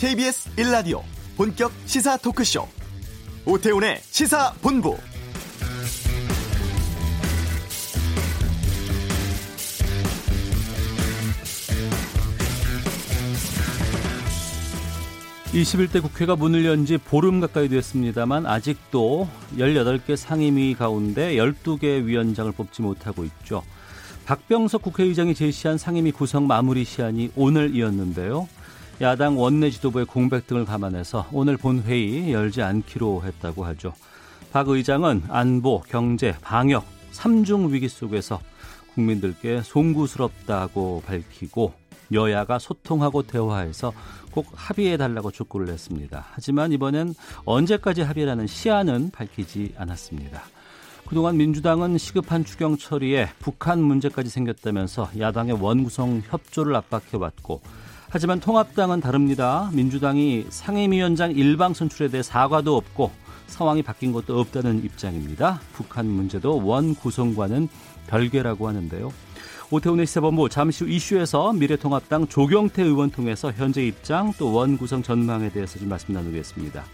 KBS 1라디오 본격 시사 토크쇼. 오태훈의 시사본부. (21대) 국회가 문을 연 지 보름 가까이 됐습니다만 아직도 (18개) 상임위 가운데 (12개) 위원장을 뽑지 못하고 있죠. 박병석 국회의장이 제시한 상임위 구성 마무리 시한이 오늘이었는데요. 야당 원내 지도부의 공백 등을 감안해서 오늘 본회의 열지 않기로 했다고 하죠. 박 의장은 안보, 경제, 방역, 삼중 위기 속에서 국민들께 송구스럽다고 밝히고 여야가 소통하고 대화해서 꼭 합의해달라고 촉구를 했습니다. 하지만 이번엔 언제까지 합의라는 시한은 밝히지 않았습니다. 그동안 민주당은 시급한 추경 처리에 북한 문제까지 생겼다면서 야당의 원구성 협조를 압박해왔고 하지만 통합당은 다릅니다. 민주당이 상임위원장 일방 선출에 대해 사과도 없고 상황이 바뀐 것도 없다는 입장입니다. 북한 문제도 원 구성과는 별개라고 하는데요. 오태훈의 시사본부 잠시 후 이슈에서 미래통합당 조경태 의원 통해서 현재 입장 또 원 구성 전망에 대해서 좀 말씀 나누겠습니다.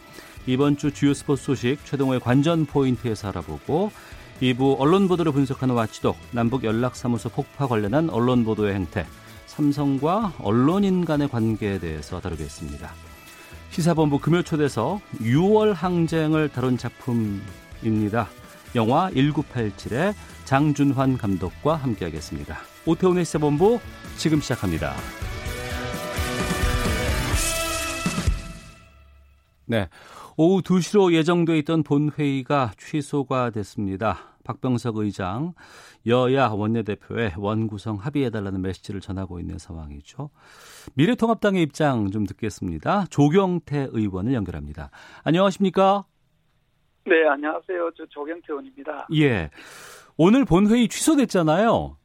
이번 주 주요 스포츠 소식 최동호의 관전 포인트에서 알아보고 2부 언론 보도를 분석하는 watchdog 남북 연락사무소 폭파 관련한 언론 보도의 행태 삼성과 언론인 간의 관계에 대해서 다루겠습니다. 시사본부 금요 초대서 6월 항쟁을 다룬 작품입니다. 영화 1987의 장준환 감독과 함께하겠습니다. 오태훈의 시사본부 지금 시작합니다. 네. 오후 2시로 예정돼 있던 본회의가 취소가 됐습니다. 박병석 의장 여야 원내대표의 원구성 합의해달라는 메시지를 전하고 있는 상황이죠. 미래통합당의 입장 좀 듣겠습니다. 조경태 의원을 연결합니다. 안녕하십니까? 네, 안녕하세요. 저 조경태 의원입니다. 예. 오늘 본회의 취소됐잖아요.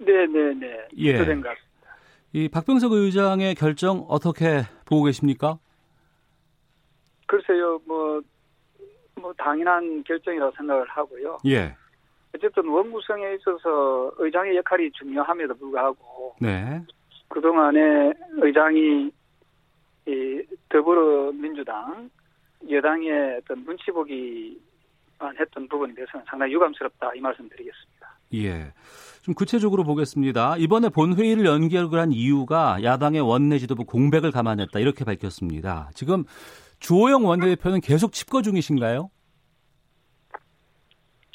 네, 네, 네. 예. 취소된 것 같습니다. 이 박병석 의장의 결정 어떻게 보고 계십니까? 글쎄요, 뭐, 뭐, 당연한 결정이라고 생각을 하고요. 예. 어쨌든 원구성에 있어서 의장의 역할이 중요함에도 불구하고, 네. 그동안에 의장이 이 더불어민주당, 여당의 어떤 눈치 보기만 했던 부분에 대해서는 상당히 유감스럽다, 이 말씀 드리겠습니다. 예. 좀 구체적으로 보겠습니다. 이번에 본회의를 연결한 이유가 야당의 원내 지도부 공백을 감안했다, 이렇게 밝혔습니다. 지금 주호영 원내대표는 계속 칩거 중이신가요?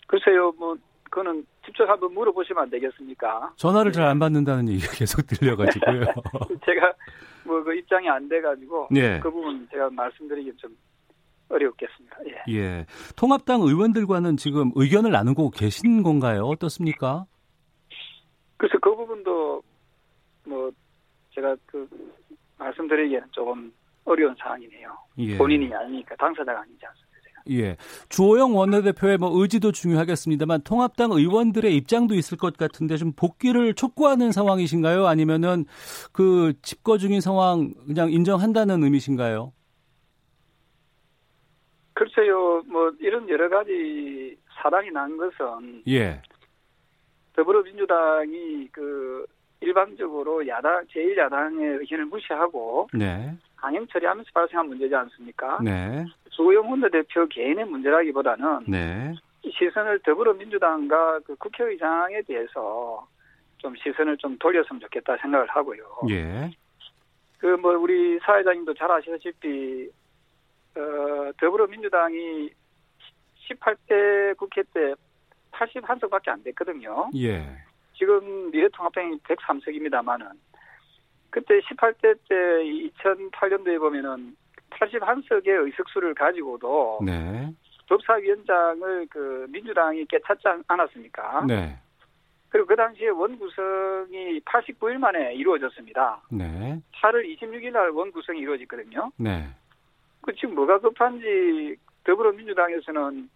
글쎄요, 뭐, 그거는 직접 한번 물어보시면 안 되겠습니까? 전화를 잘안 받는다는 얘기가 계속 들려가지고요. 제가 뭐 그 입장이 안 돼가지고 예. 그 부분 제가 말씀드리기 좀 어렵겠습니다. 예. 예. 통합당 의원들과는 지금 의견을 나누고 계신 건가요? 어떻습니까? 그래서 그 부분도 뭐 제가 그 말씀드리기에는 조금 어려운 상황이네요. 예. 본인이 아니니까 당사자가 아니지 않습니까? 제가. 예. 주호영 원내대표의 뭐 의지도 중요하겠습니다만 통합당 의원들의 입장도 있을 것 같은데 좀 복귀를 촉구하는 상황이신가요? 아니면은 그 집거 중인 상황 그냥 인정한다는 의미신가요? 글쎄요, 뭐 이런 여러 가지 사단이 난 것은 예. 더불어민주당이 그 일방적으로 야당 제1야당의 의견을 무시하고 네. 강행 처리하면서 발생한 문제지 않습니까? 네. 조영 원내대표 개인의 문제라기보다는 네. 이 시선을 더불어민주당과 그 국회의장에 대해서 좀 시선을 좀 돌렸으면 좋겠다 생각을 하고요. 예. 그 뭐 우리 사회자님도 잘 아시다시피 어 더불어민주당이 18대 국회 때 81석밖에 안 됐거든요. 예. 지금 미래통합당이 103석입니다만은 그때 18대 때 2008년도에 보면은 81석의 의석수를 가지고도 네. 법사위원장을 그 민주당이 깨찾지 않- 않았습니까? 네. 그리고 그 당시에 원구성이 89일 만에 이루어졌습니다. 네. 8월 26일 날 원구성이 이루어졌거든요. 네. 그 지금 뭐가 급한지 더불어민주당에서는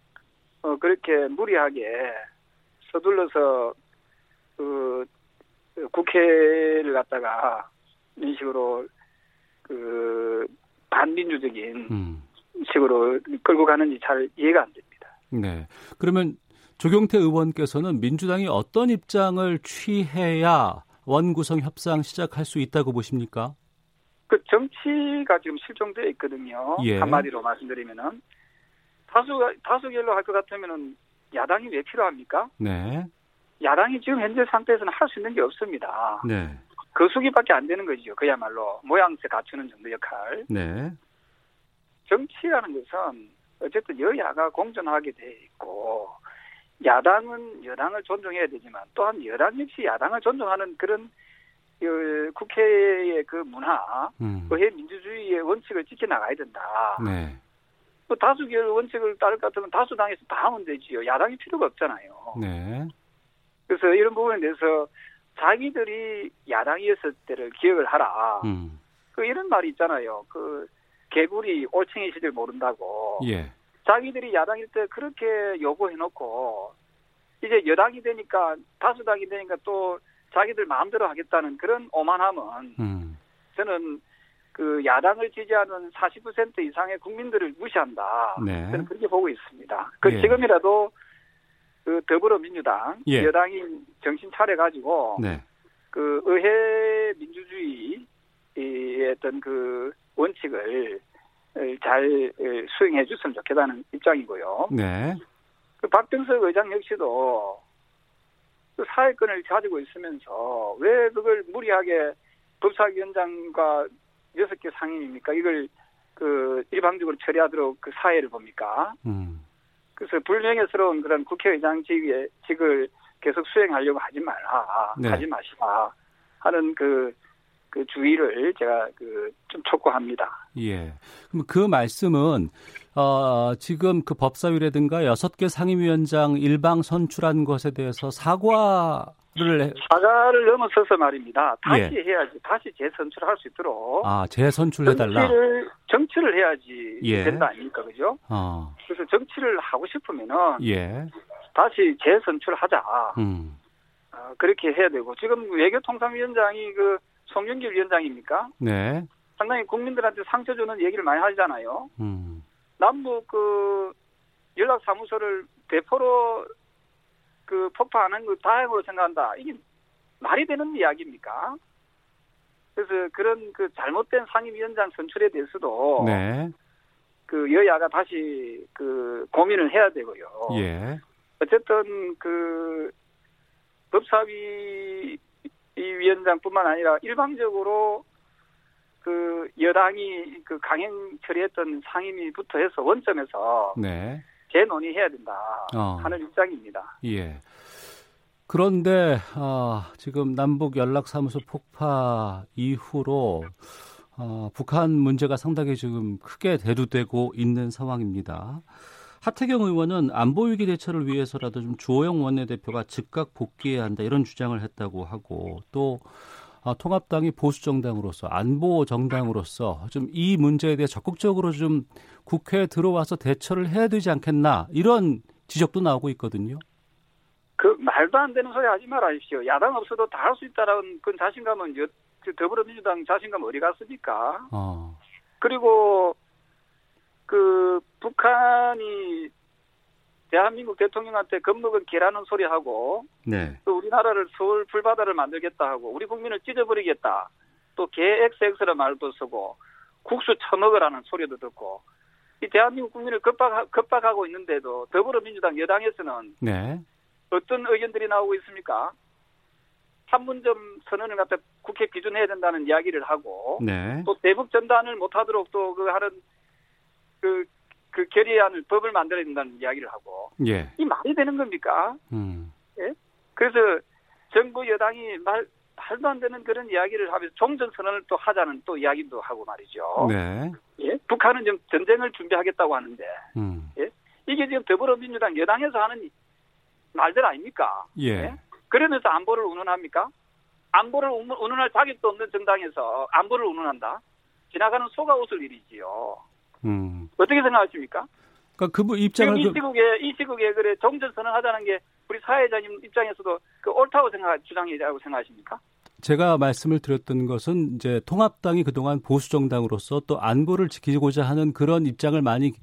어 그렇게 무리하게 서둘러서 그, 그 국회를 갖다가 이런 식으로 그 반민주적인 음. 식으로 끌고 가는지 잘 이해가 안 됩니다. 네. 그러면 조경태 의원께서는 민주당이 어떤 입장을 취해야 원구성 협상 시작할 수 있다고 보십니까? 그 정치가 지금 실종되어 있거든요. 예. 한마디로 말씀드리면은 다수 다수결로 할 것 같으면은 야당이 왜 필요합니까? 네. 야당이 지금 현재 상태에서는 할 수 있는 게 없습니다. 네. 거수기밖에 안 되는 거죠. 그야말로 모양새 갖추는 정도 역할. 네. 정치라는 것은 어쨌든 여야가 공존하게 돼 있고 야당은 여당을 존중해야 되지만 또한 여당 역시 야당을 존중하는 그런 그 국회의 그 문화, 음. 의회 민주주의의 원칙을 지켜나가야 된다. 네. 또 다수결 원칙을 따를 것 같으면 다수당에서 다 하면 되지요. 야당이 필요가 없잖아요. 네. 그래서 이런 부분에 대해서 자기들이 야당이었을 때를 기억을 하라. 음. 그 이런 말이 있잖아요. 그 개구리 올챙이 시절 모른다고. 예. 자기들이 야당일 때 그렇게 요구해놓고 이제 여당이 되니까 다수당이 되니까 또 자기들 마음대로 하겠다는 그런 오만함은 음. 저는 그 야당을 지지하는 40% 이상의 국민들을 무시한다. 네. 저는 그렇게 보고 있습니다. 그 예. 지금이라도 그 더불어민주당 예. 여당이 정신 차려 가지고 네. 그 의회 민주주의의 어떤 그 원칙을 잘 수행해 줬으면 좋겠다는 입장이고요. 네. 그 박병석 의장 역시도 그 사회권을 가지고 있으면서 왜 그걸 무리하게 법사위원장과 여섯 개 상임입니까? 이걸 그 일방적으로 처리하도록 그 사회를 봅니까? 음. 그래서 불명예스러운 그런 국회의장 직의 직을 계속 수행하려고 하지 말라, 네. 하지 마시라 하는 그, 그 주의를 제가 그 좀 촉구합니다. 예. 그럼 그 말씀은 어, 지금 그 법사위라든가 여섯 개 상임위원장 일방 선출한 것에 대해서 사과를 해- 사과를 넘어서서 말입니다. 다시 예. 해야지, 다시 재선출할 수 있도록 아 재선출해 달라. 정치를 정치를 해야지 예. 된다 아닙니까, 그죠? 어. 그래서 정치를 하고 싶으면은 예. 다시 재선출하자. 음. 어, 그렇게 해야 되고 지금 외교통상위원장이 그 송영길 위원장입니까? 네. 상당히 국민들한테 상처 주는 얘기를 많이 하잖아요. 음. 남북 그 연락사무소를 대포로 그 폭파하는 그 다행으로 생각한다. 이게 말이 되는 이야기입니까? 그래서 그런 그 잘못된 상임위원장 선출에 대해서도 네. 그 여야가 다시 그 고민을 해야 되고요. 예. 어쨌든 그 법사위 이 위원장뿐만 아니라 일방적으로 그 여당이 그 강행 처리했던 상임위부터 해서 원점에서 네. 재논의해야 된다 어. 하는 입장입니다. 예. 그런데 아, 지금 남북 연락사무소 폭파 이후로 어, 북한 문제가 상당히 지금 크게 대두되고 있는 상황입니다. 하태경 의원은 안보위기 대처를 위해서라도 좀 주호영 원내대표가 즉각 복귀해야 한다 이런 주장을 했다고 하고 또 어, 통합당이 보수 정당으로서 안보 정당으로서 좀 이 문제에 대해 적극적으로 좀 국회에 들어와서 대처를 해야 되지 않겠나 이런 지적도 나오고 있거든요. 그 말도 안 되는 소리 하지 말아주십시오. 야당 없어도 다 할 수 있다라는 그 자신감은 여- 그 더불어민주당 자신감 어디 갔습니까? 어. 그리고 그 북한이 대한민국 대통령한테 겁먹은 개라는 소리 하고 네. 또 우리나라를 서울 불바다를 만들겠다 하고 우리 국민을 찢어버리겠다 또 개XX라 말도 쓰고 국수 처먹으라는 소리도 듣고 이 대한민국 국민을 겁박, 겁박하고 있는데도 더불어민주당 여당에서는 네. 어떤 의견들이 나오고 있습니까? 판문점 선언을 갖다 국회 기준해야 된다는 이야기를 하고 네. 또 대북 전단을 못하도록 또 그 하는 그, 그 결의안을 법을 만들어야 된다는 이야기를 하고 예. 이 말이 되는 겁니까? 음. 그래서 정부 여당이 말 말도 안 되는 그런 이야기를 하면서 종전 선언을 또 하자는 또 이야기도 하고 말이죠. 네. 예? 북한은 지금 전쟁을 준비하겠다고 하는데 음. 이게 지금 더불어민주당 여당에서 하는 말들 아닙니까? 예. 그러면서 안보를 운운합니까? 안보를 운- 운운할 자격도 없는 정당에서 안보를 운운한다? 지나가는 소가 웃을 일이지요. 음. 어떻게 생각하십니까? 그러니까 지금 입장을 이 그, 시국에 이 시국에 그래 종전 선언하자는 게 우리 사회자님 입장에서도 그 옳다고 생각 주장이라고 생각하십니까? 제가 말씀을 드렸던 것은 이제 통합당이 그동안 보수 정당으로서 또 안보를 지키고자 하는 그런 입장을 많이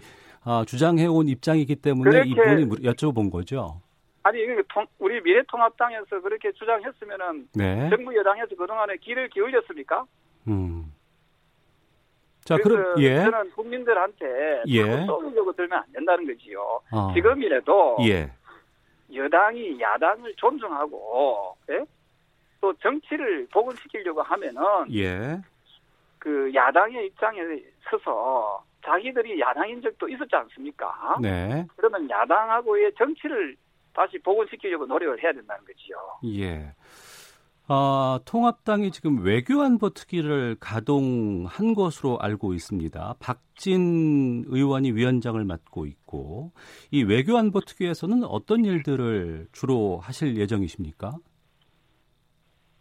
아, 주장해온 입장이기 때문에 이분이 물- 여쭤본 거죠. 아니 우리 미래통합당에서 그렇게 주장했으면은 네. 정부 여당에서 그동안에 귀를 기울였습니까? 음. 자, 그래서 그럼 예. 저는 국민들한테 예. 쏘려고 들면 안 된다는 거지요. 어. 지금이라도 예. 여당이 야당을 존중하고 예? 또 정치를 복원시키려고 하면은 예. 그 야당의 입장에 서서 자기들이 야당인 적도 있었지 않습니까? 네. 그러면 야당하고의 정치를 다시 복원시키려고 노력을 해야 된다는 거지요. 예. 아, 통합당이 지금 외교안보 특위를 가동한 것으로 알고 있습니다. 박진 의원이 위원장을 맡고 있고 이 외교안보 특위에서는 어떤 일들을 주로 하실 예정이십니까?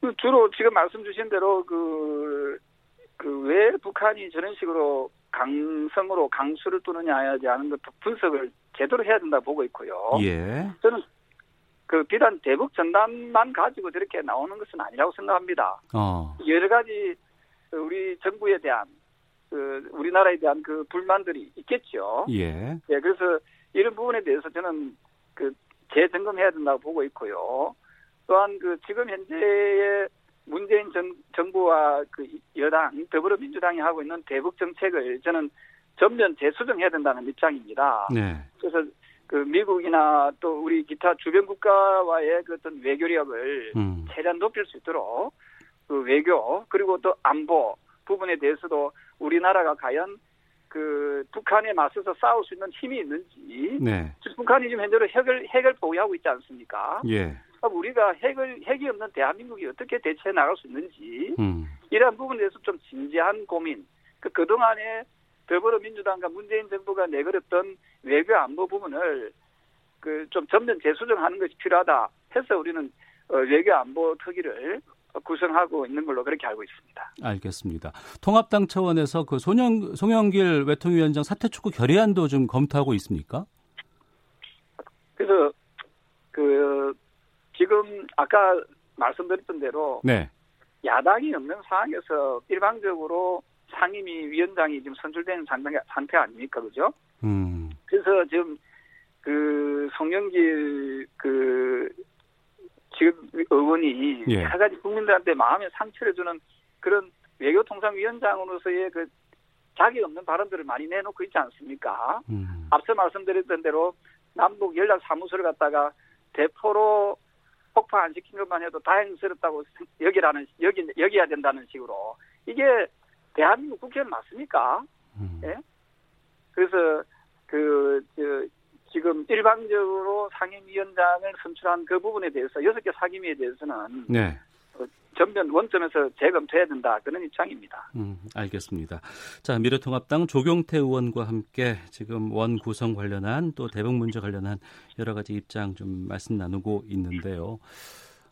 그 주로 지금 말씀 주신 대로 그, 그 왜 북한이 저런 식으로 강성으로 강수를 두느냐에 대한 것 분석을 제대로 해야 된다 보고 있고요. 예. 저는 그 비단 대북 전단만 가지고 저렇게 나오는 것은 아니라고 생각합니다. 어. 여러 가지 그 우리 정부에 대한 그 우리나라에 대한 그 불만들이 있겠죠. 예. 예, 그래서 이런 부분에 대해서 저는 그 재점검해야 된다고 보고 있고요. 또한 그 지금 현재의 문재인 정, 정부와 그 여당 더불어민주당이 하고 있는 대북 정책을 저는 전면 재수정해야 된다는 입장입니다. 네. 그래서 그 미국이나 또 우리 기타 주변 국가와의 그 어떤 외교력을 음. 최대한 높일 수 있도록 그 외교 그리고 또 안보 부분에 대해서도 우리나라가 과연 그 북한에 맞서서 싸울 수 있는 힘이 있는지 네. 북한이 지금 현재로 핵을 핵을 보유하고 있지 않습니까? 예. 그럼 우리가 핵을 핵이 없는 대한민국이 어떻게 대처해 나갈 수 있는지 음. 이러한 부분에 대해서 좀 진지한 고민. 그 그동안에 더불어민주당과 문재인 정부가 내걸었던 외교 안보 부분을 그좀 전면 재수정하는 것이 필요하다 해서 우리는 어, 외교 안보 특위를 구성하고 있는 걸로 그렇게 알고 있습니다. 알겠습니다. 통합당 차원에서 그 손영, 송영길 외통위원장 사퇴 촉구 결의안도 좀 검토하고 있습니까? 그래서 그 지금 아까 말씀드렸던 대로 네. 야당이 없는 상황에서 일방적으로 상임위 위원장이 지금 선출된 상태, 상태 아닙니까, 그죠? 음. 그래서 지금 그 송영길 그 지금 의원이 예. 여러 가지 국민들한테 마음에 상처를 주는 그런 외교통상위원장으로서의 그 자격 없는 발언들을 많이 내놓고 있지 않습니까? 음. 앞서 말씀드렸던 대로 남북 연락 사무소를 갖다가 대포로 폭파 안 시킨 것만 해도 다행스럽다고 여기라는 여기 여기야 된다는 식으로 이게 대한민국 국회는 맞습니까? 음. 예? 그래서 그 저, 지금 일방적으로 상임위원장을 선출한 그 부분에 대해서 여섯 개 상임위에 대해서는 네. 전면 원점에서 재검토해야 된다 그런 입장입니다. 음, 알겠습니다. 자, 미래통합당 조경태 의원과 함께 지금 원 구성 관련한 또 대북 문제 관련한 여러 가지 입장 좀 말씀 나누고 있는데요.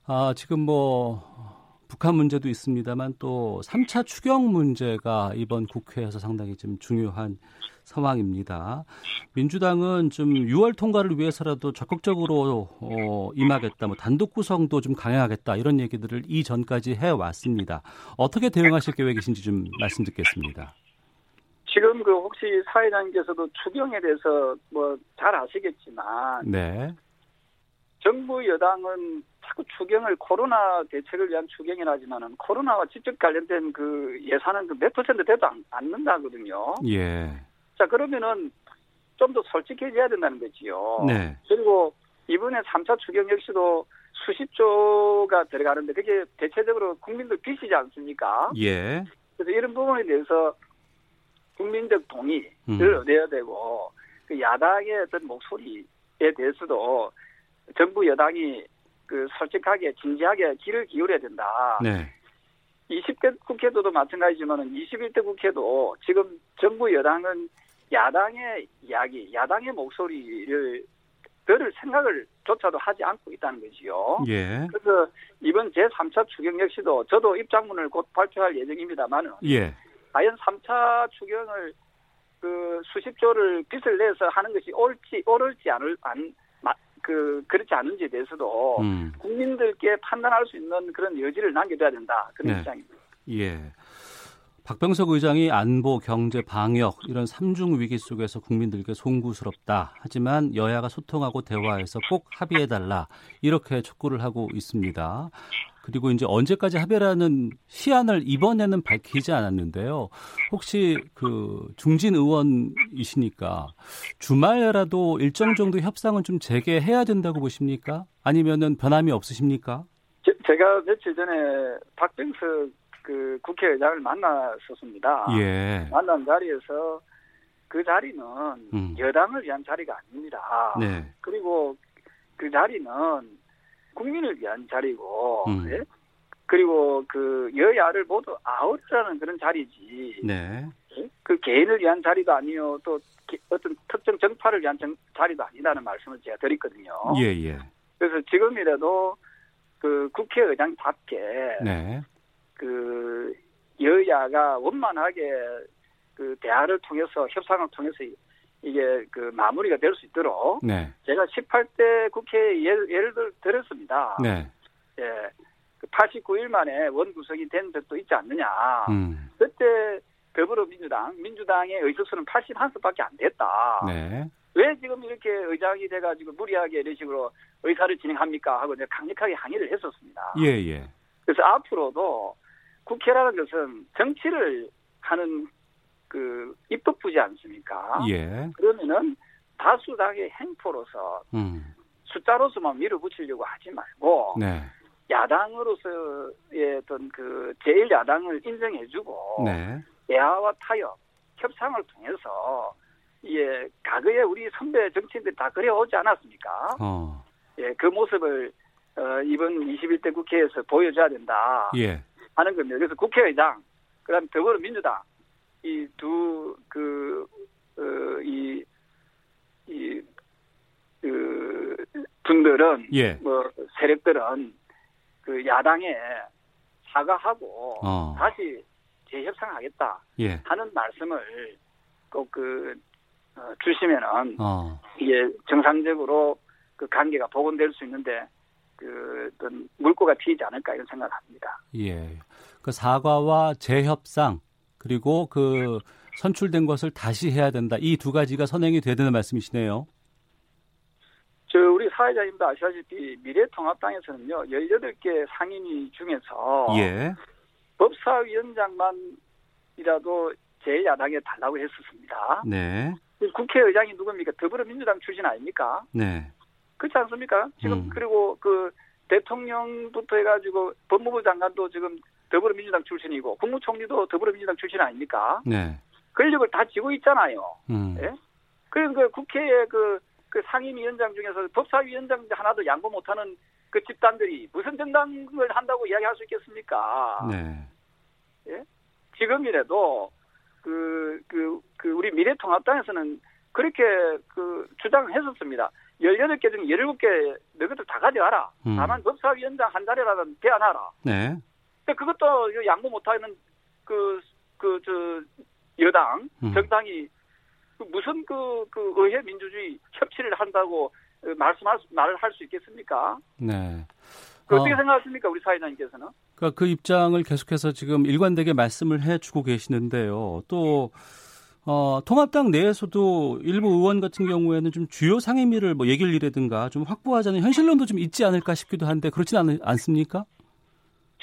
아, 지금 뭐 북한 문제도 있습니다만 또 3차 추경 문제가 이번 국회에서 상당히 좀 중요한 상황입니다. 민주당은 좀 6월 통과를 위해서라도 적극적으로 어, 임하겠다, 뭐 단독 구성도 좀 강행하겠다 이런 얘기들을 이전까지 해 왔습니다. 어떻게 대응하실 계획이신지 좀 말씀 듣겠습니다. 지금 그 혹시 사회자님께서도 추경에 대해서 뭐 잘 아시겠지만 네, 정부 여당은 자꾸 추경을 코로나 대책을 위한 추경이 라지만은 코로나와 직접 관련된 그 예산은 그 몇 퍼센트 돼도 안, 않는다거든요. 예, 자 그러면은 좀 더 솔직해져야 된다는 거지요. 네, 그리고 이번에 3차 추경 역시도 수십 조가 들어가는데 그게 대체적으로 국민들 빚이지 않습니까? 예, 그래서 이런 부분에 대해서 국민적 동의를 음. 얻어야 되고 그 야당의 어떤 목소리에 대해서도 정부 여당이 그 솔직하게 진지하게 귀를 기울여야 된다. 네, 20대 국회도도 마찬가지지만은 21대 국회도 지금 정부 여당은 야당의 이야기, 야당의 목소리를 들을 생각을 조차도 하지 않고 있다는 거지요. 예, 그래서 이번 제3차 추경 역시도 저도 입장문을 곧 발표할 예정입니다만은 예, 과연 3차 추경을 그 수십조를 빚을 내서 하는 것이 옳지 옳을지 않을 안, 마- 그 그렇지 않은지에 대해서도 음, 국민들께 판단할 수 있는 그런 여지를 남겨둬야 된다 그런 네. 입장입니다. 예. 박병석 의장이 안보, 경제, 방역 이런 삼중 위기 속에서 국민들께 송구스럽다. 하지만 여야가 소통하고 대화해서 꼭 합의해 달라. 이렇게 촉구를 하고 있습니다. 그리고 이제 언제까지 합의라는 시한을 이번에는 밝히지 않았는데요. 혹시 그 중진 의원이시니까 주말에라도 일정 정도 협상은 좀 재개해야 된다고 보십니까? 아니면은 변함이 없으십니까? 제, 가 며칠 전에 박병석 그 국회의장을 만났었습니다. 예. 만난 자리에서 그 자리는 음. 여당을 위한 자리가 아닙니다. 네. 그리고 그 자리는 국민을 위한 자리고, 음. 예? 그리고 그 여야를 모두 아우르라는 그런 자리지. 네. 예? 그 개인을 위한 자리도 아니요, 또 기- 어떤 특정 정파를 위한 정- 자리도 아니라는 말씀을 제가 드렸거든요. 예, 예. 그래서 지금이라도 그 국회의장답게 네. 그 여야가 원만하게 그 대화를 통해서 협상을 통해서 이게 그 마무리가 될 수 있도록 네. 제가 18대 국회에 예를, 예를 들, 들었습니다. 네. 예. 그 89일 만에 원구성이 된 적도 있지 않느냐. 음. 그때 더불어민주당, 민주당의 의석수는 81석밖에 안 됐다. 네. 왜 지금 이렇게 의장이 돼가지고 무리하게 이런 식으로 의사를 진행합니까? 하고 제가 강력하게 항의를 했었습니다. 예, 예. 그래서 앞으로도 국회라는 것은 정치를 하는 그 입법부지 않습니까? 예. 그러면은 다수당의 행포로서 음. 숫자로서만 밀어붙이려고 하지 말고 네. 야당으로서의 어떤 그 제일 야당을 인정해주고 네. 대화와 타협, 협상을 통해서 이게 과거에 우리 선배 정치인들이 다 그래오지 않았습니까? 어. 예, 그 모습을 어, 이번 21대 국회에서 보여줘야 된다 예. 하는 겁니다. 그래서 국회의장, 그다음 더불어민주당 이 두그 어, 이, 이, 그, 분들은, 예. 뭐, 세력들은, 그, 야당에 사과하고, 어. 다시 재협상하겠다 예. 하는 말씀을 꼭 그, 어, 주시면은, 어. 이게 정상적으로 그 관계가 복원될 수 있는데, 그, 어떤 물꼬가 튀지 않을까 이런 생각을 합니다. 예. 그 사과와 재협상 그리고 그 선출된 것을 다시 해야 된다. 이 두 가지가 선행이 돼야 되는 말씀이시네요. 저 우리 사회자님도 아시다시피 미래통합당에서는요 18개 상임위 중에서 예. 법사위원장만이라도 제 야당에 달라고 했었습니다. 네. 국회의장이 누굽니까? 더불어민주당 출신 아닙니까? 네. 그렇지 않습니까? 지금 음. 그리고 그 대통령부터 해가지고 법무부 장관도 지금 더불어민주당 출신이고 국무총리도 더불어민주당 출신 아닙니까? 네. 권력을 다 쥐고 있잖아요. 음. 예? 그래서 그 국회의 그, 그 상임위원장 중에서 법사위원장 하나도 양보 못하는 그 집단들이 무슨 정당을 한다고 이야기할 수 있겠습니까? 네. 지금이라도 그, 그, 그 우리 미래통합당에서는 그렇게 그 주장을 했었습니다. 18개 중에 17개 너희들 다 가져가라. 음. 다만 법사위원장 한 자리라도 대안하라. 네. 근데 그것도 양보 못하는 그, 그, 저, 여당, 음. 정당이 그 무슨 그, 그 의회 민주주의 협치를 한다고 어, 말씀할, 수- 말을 할 수 있겠습니까? 네. 그 어, 어떻게 생각하십니까, 우리 사회자님께서는? 그러니까 그 입장을 계속해서 지금 일관되게 말씀을 해주고 계시는데요. 또 어, 통합당 내에서도 일부 의원 같은 경우에는 좀 주요 상임위를 뭐 예결이라든가 좀 확보하자는 현실론도 좀 있지 않을까 싶기도 한데 그렇진 않, 않습니까?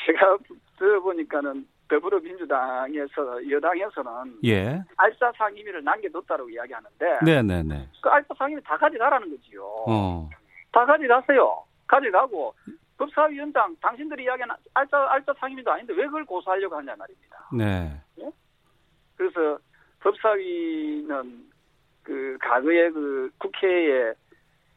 제가 들어보니까는 더불어민주당에서, 여당에서는 예. 알짜 상임위를 남겨뒀다고 이야기하는데, 네네네. 그 알짜 상임위 다 가져가라는 거지요. 어. 다 가져가세요. 가져가고, 법사위원장, 당신들이 이야기하는 알짜, 알짜 상임위도 아닌데 왜 그걸 고소하려고 하냐 말입니다. 네. 그래서 법사위는 그 과거에 그 국회에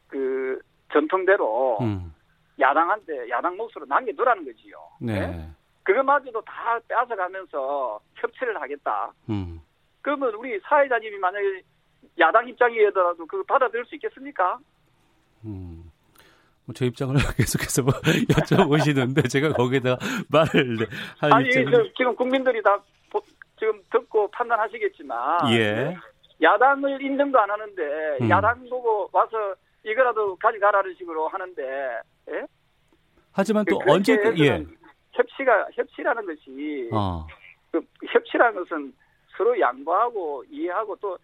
그 전통대로 음. 야당한테 야당 몫으로 남겨두라는 거지요. 네. 그것마저도 다 뺏어가면서 협치를 하겠다. 음. 그러면 우리 사회자님이 만약에 야당 입장이더라도 그거 받아들일 수 있겠습니까? 음. 뭐제 입장을 계속해서 뭐 여쭤보시는데 제가 거기에다 말을 네, 할 아니 입장은 저 지금 국민들이 다 보- 지금 듣고 판단하시겠지만 예. 야당을 인정도 안 하는데 음. 야당 보고 와서 이거라도 가져가라는 식으로 하는데 예? 하지만 또 언제 그- 예. 협치가 협치라는 것이 어. 그 협치라는 것은 서로 양보하고 이해하고 또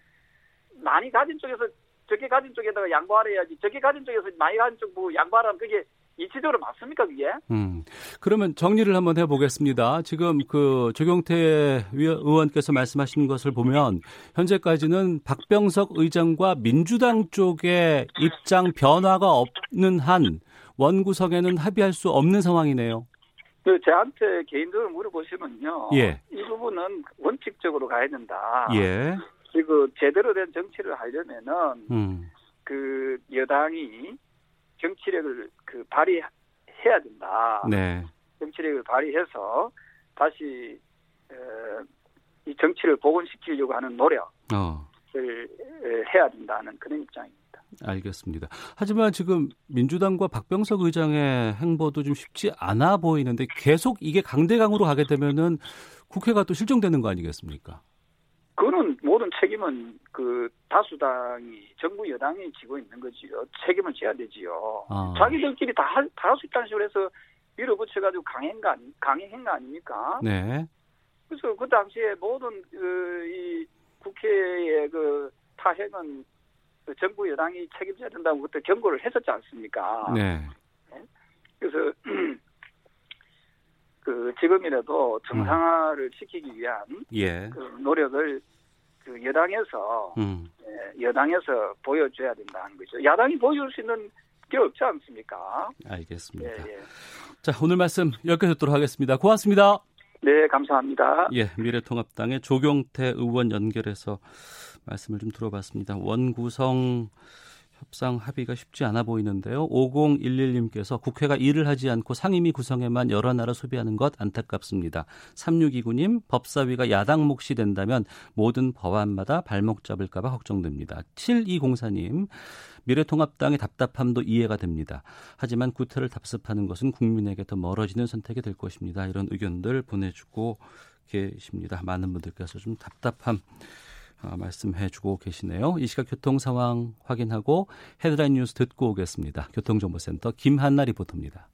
많이 가진 쪽에서 적게 가진 쪽에다가 양보하라 해야지 적게 가진 쪽에서 많이 가진 쪽 보고 양보하라면 그게 이치적으로 맞습니까 그게? 음. 그러면 정리를 한번 해보겠습니다. 지금 그 조경태 의원께서 말씀하신 것을 보면 현재까지는 박병석 의장과 민주당 쪽의 입장 변화가 없는 한 원구성에는 합의할 수 없는 상황이네요. 그 저한테 개인적으로 물어보시면요. 예. 이 부분은 원칙적으로 가야 된다. 예. 그리고 제대로 된 정치를 하려면은 음. 그 여당이 정치력을 그 발휘해야 된다. 네. 정치력을 발휘해서 다시 어, 이 정치를 복원시키려고 하는 노력을 어. 해야 된다는 그런 입장입니다. 알겠습니다. 하지만 지금 민주당과 박병석 의장의 행보도 좀 쉽지 않아 보이는데 계속 이게 강대강으로 가게 되면은 국회가 또 실종되는 거 아니겠습니까? 그거는 모든 책임은 그 다수당이 정부 여당이 지고 있는 거지요. 책임을 져야 되지요. 아. 자기들끼리 다할수 있다는 식으로 해서 밀어붙여가지고 강행가 강행한 거 아닙니까? 네. 그래서 그 당시에 모든 그, 이 국회의 그 타핵은 그 정부 여당이 책임져야 된다고 그때 경고를 했었지 않습니까? 네. 그래서 그 지금이라도 정상화를 시키기 위한 예. 그 노력을 그 여당에서 음. 예, 여당에서 보여줘야 된다는 거죠. 야당이 보여줄 수 있는 게 없지 않습니까? 알겠습니다. 예, 예. 자, 오늘 말씀 여기까지 듣도록 하겠습니다. 고맙습니다. 네, 감사합니다. 예, 미래통합당의 조경태 의원 연결해서 말씀을 좀 들어봤습니다. 원구성 협상 합의가 쉽지 않아 보이는데요. 5011님께서 국회가 일을 하지 않고 상임위 구성에만 여러 나라 소비하는 것 안타깝습니다. 3629님, 법사위가 야당 몫이 된다면 모든 법안마다 발목 잡을까봐 걱정됩니다. 7204님, 미래통합당의 답답함도 이해가 됩니다. 하지만 구태를 답습하는 것은 국민에게 더 멀어지는 선택이 될 것입니다. 이런 의견들 보내주고 계십니다. 많은 분들께서 좀 답답함 어, 말씀해주고 계시네요. 이 시각 교통 상황 확인하고 헤드라인 뉴스 듣고 오겠습니다. 교통정보센터 김한나 리포터입니다.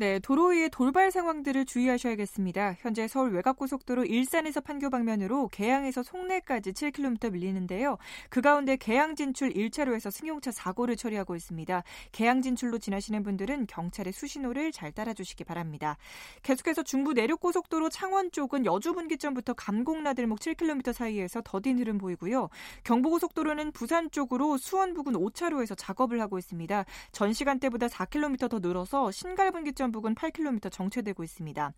네, 도로 위의 돌발 상황들을 주의하셔야겠습니다. 현재 서울 외곽고속도로 일산에서 판교 방면으로 개양에서 송내까지 7km 밀리는데요. 그 가운데 개양 진출 1차로에서 승용차 사고를 처리하고 있습니다. 개양 진출로 지나시는 분들은 경찰의 수신호를 잘 따라주시기 바랍니다. 계속해서 중부 내륙고속도로 창원 쪽은 여주 분기점부터 감곡나들목 7km 사이에서 더딘 흐름 보이고요. 경부고속도로는 부산 쪽으로 수원 부근 5차로에서 작업을 하고 있습니다. 전 시간대보다 4km 더 늘어서 신갈 분기점 부근 8km 정체되고 있습니다.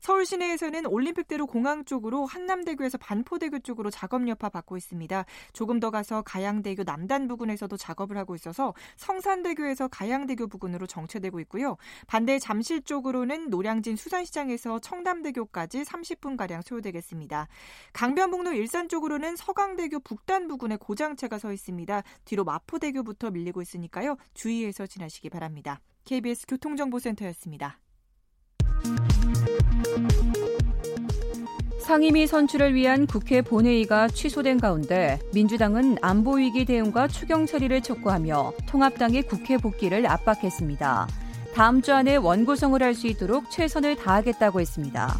서울 시내에서는 올림픽대로 공항 쪽으로 한남대교에서 반포대교 쪽으로 작업 여파 받고 있습니다. 조금 더 가서 가양대교 남단 부근에서도 작업을 하고 있어서 성산대교에서 가양대교 부근으로 정체되고 있고요. 반대 잠실 쪽으로는 노량진 수산시장에서 청담대교까지 30분가량 소요되겠습니다. 강변북로 일산 쪽으로는 서강대교 북단 부근에 고장차가 서 있습니다. 뒤로 마포대교부터 밀리고 있으니까요. 주의해서 지나시기 바랍니다. KBS 교통정보센터였습니다. 상임위 선출을 위한 국회 본회의가 취소된 가운데 민주당은 안보위기 대응과 추경 처리를 촉구하며 통합당의 국회 복귀를 압박했습니다. 다음 주 안에 원구성을 할 수 있도록 최선을 다하겠다고 했습니다.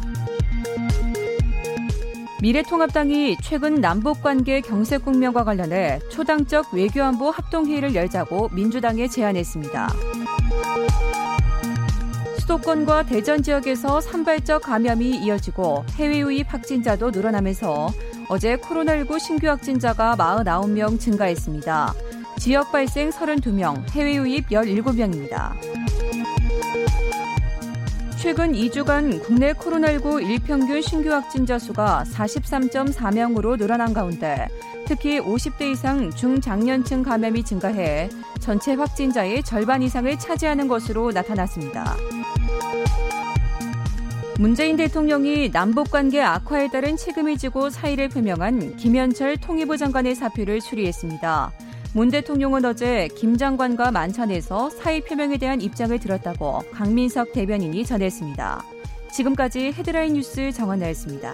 미래통합당이 최근 남북관계 경색 국면과 관련해 초당적 외교안보 합동회의를 열자고 민주당에 제안했습니다. 수도권과 대전 지역에서 산발적 감염이 이어지고 해외 유입 확진자도 늘어나면서 어제 코로나19 신규 확진자가 49명 증가했습니다. 지역 발생 32명, 해외 유입 17명입니다. 최근 2주간 국내 코로나19 일평균 신규 확진자 수가 43.4명으로 늘어난 가운데 특히 50대 이상 중장년층 감염이 증가해 전체 확진자의 절반 이상을 차지하는 것으로 나타났습니다. 문재인 대통령이 남북 관계 악화에 따른 책임을 지고 사의를 표명한 김현철 통일부 장관의 사표를 추리했습니다. 문 대통령은 어제 김 장관과 만찬에서 사의 표명에 대한 입장을 들었다고 강민석 대변인이 전했습니다. 지금까지 헤드라인 뉴스 정한나였습니다.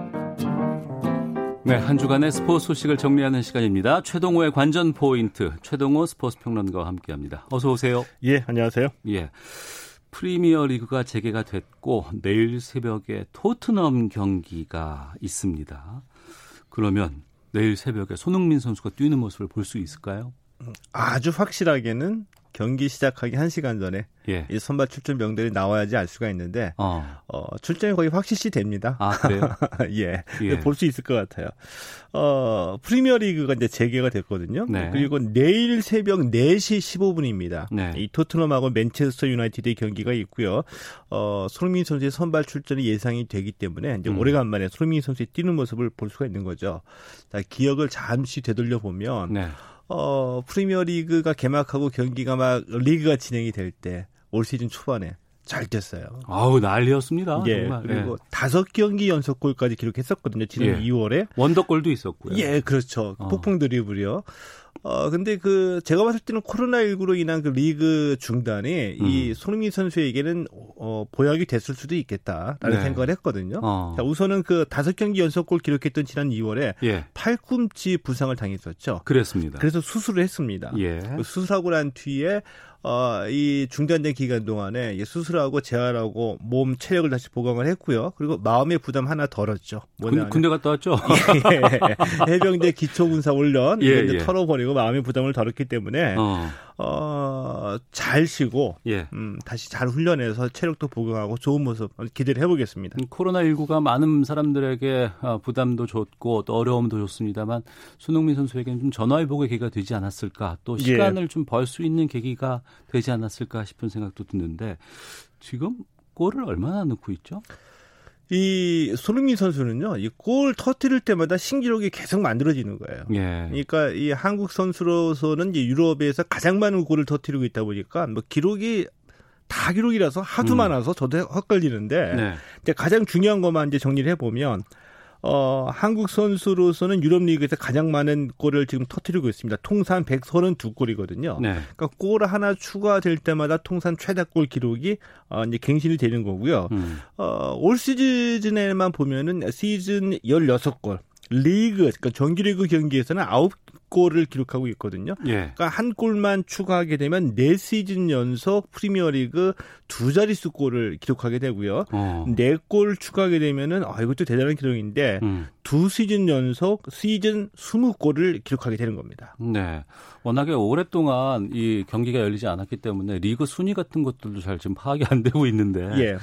네, 한 주간의 스포츠 소식을 정리하는 시간입니다. 최동호의 관전 포인트, 최동호 스포츠 평론가와 함께합니다. 어서 오세요. 예, 안녕하세요. 예. 프리미어 리그가 재개가 됐고 내일 새벽에 토트넘 경기가 있습니다. 그러면 내일 새벽에 손흥민 선수가 뛰는 모습을 볼 수 있을까요? 아주 확실하게는 경기 시작하기 1시간 전에 예. 이 선발 출전 명단이 나와야지 알 수가 있는데 어. 어 출전이 거의 확실시 됩니다. 아 그래요? 예, 예. 볼 수 있을 것 같아요. 어 프리미어 리그가 이제 재개가 됐거든요. 네. 그리고 내일 새벽 4시 15분입니다. 네. 이 토트넘하고 맨체스터 유나이티드의 경기가 있고요. 어 손흥민 선수의 선발 출전이 예상이 되기 때문에 이제 음. 오래간만에 손흥민 선수의 뛰는 모습을 볼 수가 있는 거죠. 자, 기억을 잠시 되돌려 보면. 네. 어, 프리미어 리그가 개막하고 경기가 막 리그가 진행이 될 때 올 시즌 초반에 잘 됐어요. 아우 난리였습니다. 예. 정말. 그리고 예. 다섯 경기 연속골까지 기록했었거든요. 지난 예. 2월에 원더골도 있었고요. 예, 그렇죠. 어. 폭풍 드리블이요. 어, 근데 그, 제가 봤을 때는 코로나19로 인한 그 리그 중단이 음. 이 손흥민 선수에게는 어, 보약이 됐을 수도 있겠다라는 네. 생각을 했거든요. 어. 자, 우선은 그 다섯 경기 연속골 기록했던 지난 2월에 예. 팔꿈치 부상을 당했었죠. 그랬습니다. 그래서 수술을 했습니다. 예. 그 수술하고 난 뒤에 어, 이 중단된 기간 동안에 수술하고 재활하고 몸 체력을 다시 보강을 했고요. 그리고 마음의 부담 하나 덜었죠. 군, 군대 갔다 왔죠? 예, 해병대 기초군사 훈련 예, 예. 털어버리고 마음의 부담을 덜었기 때문에 어. 어, 잘 쉬고 예. 음, 다시 잘 훈련해서 체력도 보강하고 좋은 모습 기대를 해보겠습니다. 음, 코로나19가 많은 사람들에게 어, 부담도 줬고 또 어려움도 줬습니다만 손흥민 선수에게는 좀 전화위복의 계기가 되지 않았을까 또 예. 시간을 예. 좀벌 수 있는 계기가 되지 않았을까 싶은 생각도 드는데 지금 골을 얼마나 넣고 있죠? 이 손흥민 선수는요, 이 골 터트릴 때마다 신기록이 계속 만들어지는 거예요. 예. 그러니까 이 한국 선수로서는 이제 유럽에서 가장 많은 골을 터트리고 있다 보니까 뭐 기록이 다 기록이라서 하도 음. 많아서 저도 헛걸리는데 네. 이제 가장 중요한 것만 이제 정리를 해보면 어, 한국 선수로서는 유럽 리그에서 가장 많은 골을 지금 터트리고 있습니다. 통산 132골이거든요. 네. 그러니까 골 하나 추가될 때마다 통산 최다골 기록이 어, 이제 갱신이 되는 거고요. 음. 어, 올 시즌에만 보면은 시즌 16골 리그 그러니까 정규리그 경기에서는 9 골을 기록하고 있거든요. 예. 그러니까 한 골만 추가하게 되면 4시즌 연속 프리미어리그 두 자릿수 골을 기록하게 되고요. 어. 4골 추가하게 되면은 아 이것도 대단한 기록인데 음. 두 시즌 연속 시즌 20골을 기록하게 되는 겁니다. 네. 워낙에 오랫동안 이 경기가 열리지 않았기 때문에 리그 순위 같은 것들도 잘 지금 파악이 안 되고 있는데 예.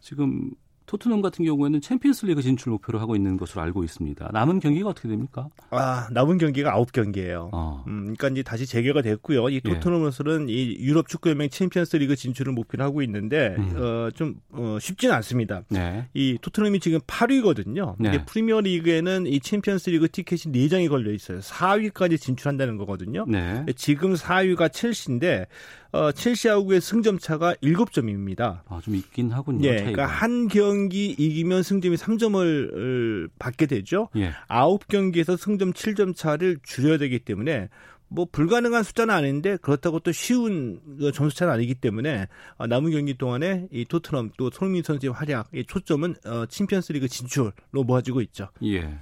지금 토트넘 같은 경우에는 챔피언스리그 진출 목표로 하고 있는 것으로 알고 있습니다. 남은 경기가 어떻게 됩니까? 아 남은 경기가 9 경기예요. 어. 음, 그러니까 이제 다시 재개가 됐고요. 이 예. 토트넘으로서는 예. 이 유럽 축구연맹 챔피언스리그 진출을 목표로 하고 있는데 음. 어, 좀 어, 쉽지는 않습니다. 네. 이 토트넘이 지금 8위거든요. 네. 프리미어리그에는 이 챔피언스리그 티켓이 4 장이 걸려 있어요. 4위까지 진출한다는 거거든요. 네. 지금 4위가 첼시인데 어, 첼시하고의 승점 차가 7점입니다. 아, 좀 있긴 하군요. 예, 그러니까 한 경기 이기면 승점이 3점을 받게 되죠. 예. 9경기에서 승점 7점 차를 줄여야 되기 때문에 뭐 불가능한 숫자는 아닌데 그렇다고 또 쉬운 점수 차는 아니기 때문에 어, 남은 경기 동안에 이 토트넘 또 손흥민 선수의 활약, 이 초점은 어, 챔피언스리그 진출로 모아지고 있죠. 예.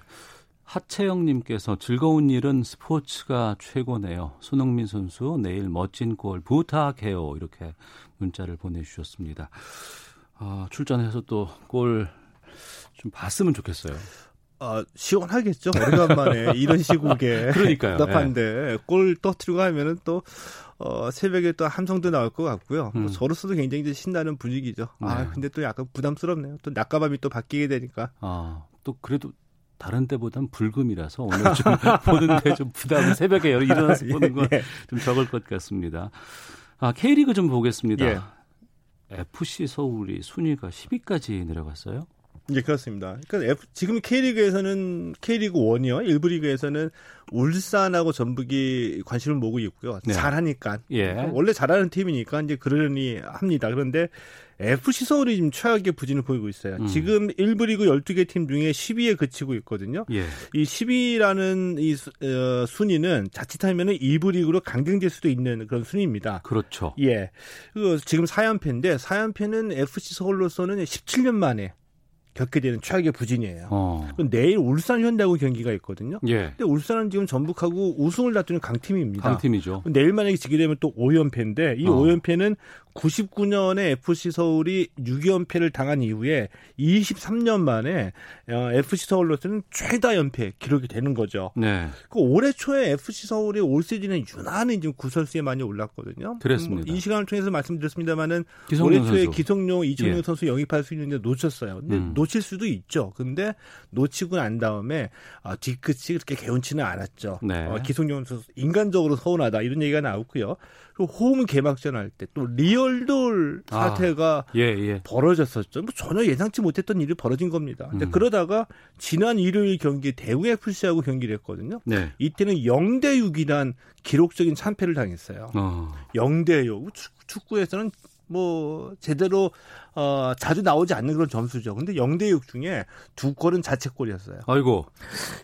하채영님께서 즐거운 일은 스포츠가 최고네요. 손흥민 선수 내일 멋진 골 부탁해요. 이렇게 문자를 보내주셨습니다. 아, 출전해서 또 골 좀 봤으면 좋겠어요. 아, 시원하겠죠. 오래간만에 이런 시국에 그러니까요. 답답한데 예. 골 터트리고 하면은 또 어, 새벽에 또 함성도 나올 것 같고요. 음. 뭐 저로서도 굉장히 신나는 분위기죠. 아, 네. 아, 근데 또 약간 부담스럽네요. 또 낮과밤이 또 바뀌게 되니까. 아, 또 그래도 다른 때보단 불금이라서 오늘 좀 보는데 좀 부담 새벽에 일어나서 보는 건좀 예, 예. 적을 것 같습니다. 아, K리그 좀 보겠습니다. 예. FC 서울이 순위가 10위까지 내려갔어요. 예, 그렇습니다. 그러니까 F, 지금 K리그에서는 K리그 1이요. 일부 리그에서는 울산하고 전북이 관심을 모으고 있고요. 네. 잘하니까. 예. 원래 잘하는 팀이니까 이제 그러니 합니다. 그런데 FC 서울이 지금 최악의 부진을 보이고 있어요. 음. 지금 1부 리그 12개 팀 중에 10위에 그치고 있거든요. 예. 이 10위라는 이 어, 순위는 자칫하면은 2부 리그로 강등될 수도 있는 그런 순위입니다. 그렇죠. 예. 그 지금 4연패인데 4연패는 FC 서울로서는 17년 만에 겪게 되는 최악의 부진이에요. 어. 내일 울산 현대하고 경기가 있거든요. 예. 근데 울산은 지금 전북하고 우승을 다투는 강팀입니다. 강팀이죠. 내일 만약에 지게 되면 또 5연패인데 이 어. 5연패는 99년에 FC 서울이 6연패를 당한 이후에 23년 만에 FC 어, 서울로서는 최다 연패 기록이 되는 거죠. 네. 그 올해 초에 FC 서울이 올 시즌에 유난히 지금 구설수에 많이 올랐거든요. 그렇습니다. 음, 이 시간을 통해서 말씀드렸습니다만은 올해 초에 기성용, 이청용 예. 선수 영입할 수 있는데 놓쳤어요. 근데 음. 놓칠 수도 있죠. 근데 놓치고 난 다음에 어, 뒤끝이 그렇게 개운치는 않았죠. 네. 어, 기성용 선수 인간적으로 서운하다 이런 얘기가 나왔고요. 그리고 홈 개막전 할 때 또 리 얼돌 아, 사태가 아, 예, 예. 벌어졌었죠. 뭐 전혀 예상치 못했던 일이 벌어진 겁니다. 근데 음. 그러다가 지난 일요일 경기 대구 FC하고 경기를 했거든요. 네. 이때는 0대 6이란 기록적인 참패를 당했어요. 어. 0대 6. 축구에서는 뭐 제대로 어 자주 나오지 않는 그런 점수죠. 근데 0대 6 중에 두 골은 자책골이었어요. 아이고.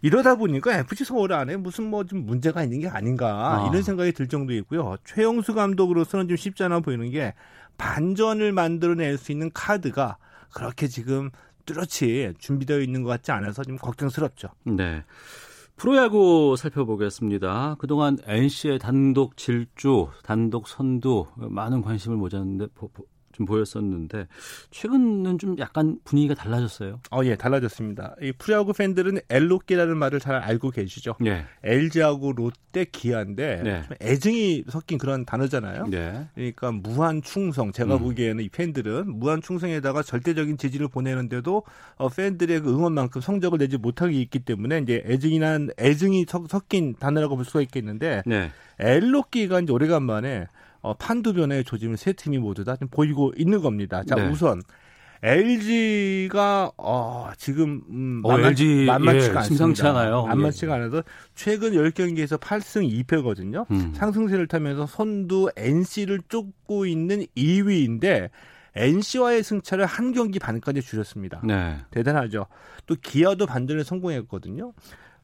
이러다 보니까 FC 서울 안에 무슨 뭐 좀 문제가 있는 게 아닌가 아. 이런 생각이 들 정도이고요. 최영수 감독으로서는 좀 쉽지 않아 보이는 게 반전을 만들어낼 수 있는 카드가 그렇게 지금 뚜렷이 준비되어 있는 것 같지 않아서 좀 걱정스럽죠. 네. 프로야구 살펴보겠습니다. 그동안 NC의 단독 질주, 단독 선두 많은 관심을 모았는데 좀 보였었는데 최근은 좀 약간 분위기가 달라졌어요. 어, 예, 달라졌습니다. 이 프로야구 팬들은 엘로끼라는 말을 잘 알고 계시죠. 네. LG하고 롯데, 기아인데 네. 애증이 섞인 그런 단어잖아요. 네. 그러니까 무한 충성. 제가 음. 보기에는 이 팬들은 무한 충성에다가 절대적인 지지를 보내는데도 어, 팬들의 그 응원만큼 성적을 내지 못하게 있기 때문에 이제 애증이란 애증이 섞인 단어라고 볼 수가 있겠는데 네. 엘로끼가 이제 오래간만에 어, 판두변의 조짐을 세 팀이 모두 다 보이고 있는 겁니다. 자, 네. 우선 LG가 어, 지금 음, 어, 만만, LG 만만치가 예, 심상치 않아요. 만만치가 예. 않아서 최근 10경기에서 8승 2패거든요. 음. 상승세를 타면서 선두 NC를 쫓고 있는 2위인데 NC와의 승차를 한 경기 반까지 줄였습니다. 네. 대단하죠. 또 기아도 반전에 성공했거든요.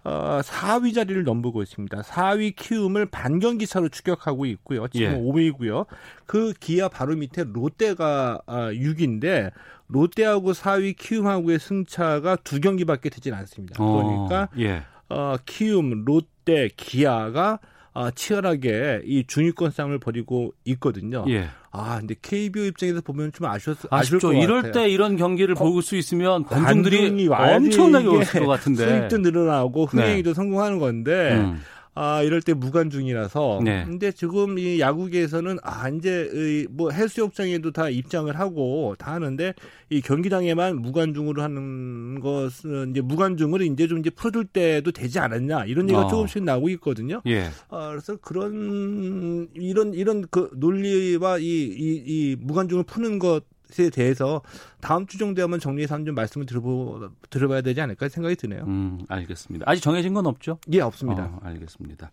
어, 4위 자리를 넘보고 있습니다. 4위 키움을 반경기 차로 추격하고 있고요. 지금 예. 5위고요. 그 기아 바로 밑에 롯데가 아, 6위인데 롯데하고 4위 키움하고의 승차가 두 경기밖에 되진 않습니다. 어, 그러니까 어, 예. 어, 키움, 롯데, 기아가 아, 치열하게 이 중위권 싸움을 벌이고 있거든요. 예. 아, 근데 KBO 입장에서 보면 좀 아쉬웠, 아쉽죠. 이럴 때 이런 경기를 볼수 있으면 관중들이 엄청나게 올것 같은데. 수익도 늘어나고 흥행에도 네. 성공하는 건데 음. 아, 이럴 때 무관중이라서. 네. 근데 지금 이 야구계에서는 아, 이제 뭐 해수욕장에도 다 입장을 하고 다 하는데 이 경기장에만 무관중으로 하는 것은 이제 무관중으로 이제 좀 이제 풀어줄 때도 되지 않았냐 이런 얘기가 어. 조금씩 나오고 있거든요. 예. 아, 그래서 그런 이런 이런 그 논리와 이, 이, 이 무관중을 푸는 것 에 대해서 다음 주 정도 하면 정리해서 한번 좀 말씀을 들어보, 들어봐야 되지 않을까 생각이 드네요. 음, 알겠습니다. 아직 정해진 건 없죠? 예, 없습니다. 어, 알겠습니다.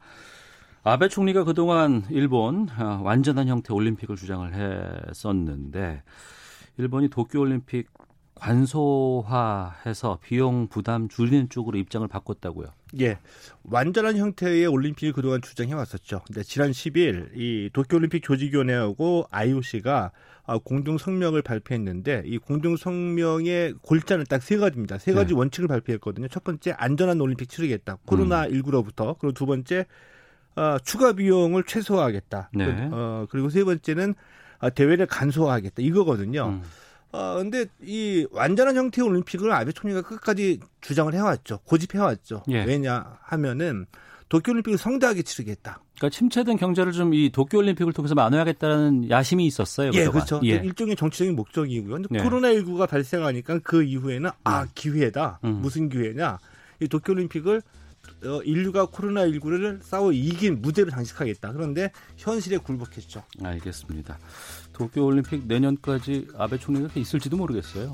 아베 총리가 그동안 일본 어, 완전한 형태 올림픽을 주장을 했었는데 일본이 도쿄 올림픽 관소화해서 비용 부담 줄이는 쪽으로 입장을 바꿨다고요. 예. 완전한 형태의 올림픽을 그동안 주장해 왔었죠. 근데 지난 10일 이 도쿄 올림픽 조직위원회하고 IOC가 아, 공동 성명을 발표했는데 이 공동 성명의 골자는 딱 세 가지입니다. 세 가지 네. 원칙을 발표했거든요. 첫 번째 안전한 올림픽 치르겠다. 코로나 19로부터. 그리고 두 번째 어, 추가 비용을 최소화하겠다. 네. 어, 그리고 세 번째는 어, 대회를 간소화하겠다. 이거거든요. 음. 어, 근데 이 완전한 형태의 올림픽을 아베 총리가 끝까지 주장을 해왔죠. 고집해왔죠. 예. 왜냐 하면은 도쿄올림픽을 성대하게 치르겠다. 그러니까 침체된 경제를 좀 이 도쿄올림픽을 통해서 만회하겠다는 야심이 있었어요. 예, 그렇죠. 예. 일종의 정치적인 목적이고요. 근데 예. 코로나19가 발생하니까 그 이후에는 아, 음. 기회다. 음. 무슨 기회냐. 이 도쿄올림픽을 어, 인류가 코로나19를 싸워 이긴 무대로 장식하겠다. 그런데 현실에 굴복했죠. 알겠습니다. 도쿄올림픽 내년까지 아베 총리가 있을지도 모르겠어요.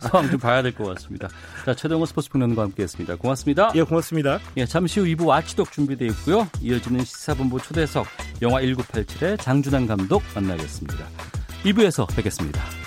상황 좀 봐야 될 것 같습니다. 자, 최동호 스포츠 평론가와 함께했습니다. 고맙습니다. 예, 고맙습니다. 예, 잠시 후 2부 와치독 준비되어 있고요. 이어지는 시사본부 초대석 영화 1987의 장준환 감독 만나겠습니다. 2부에서 뵙겠습니다.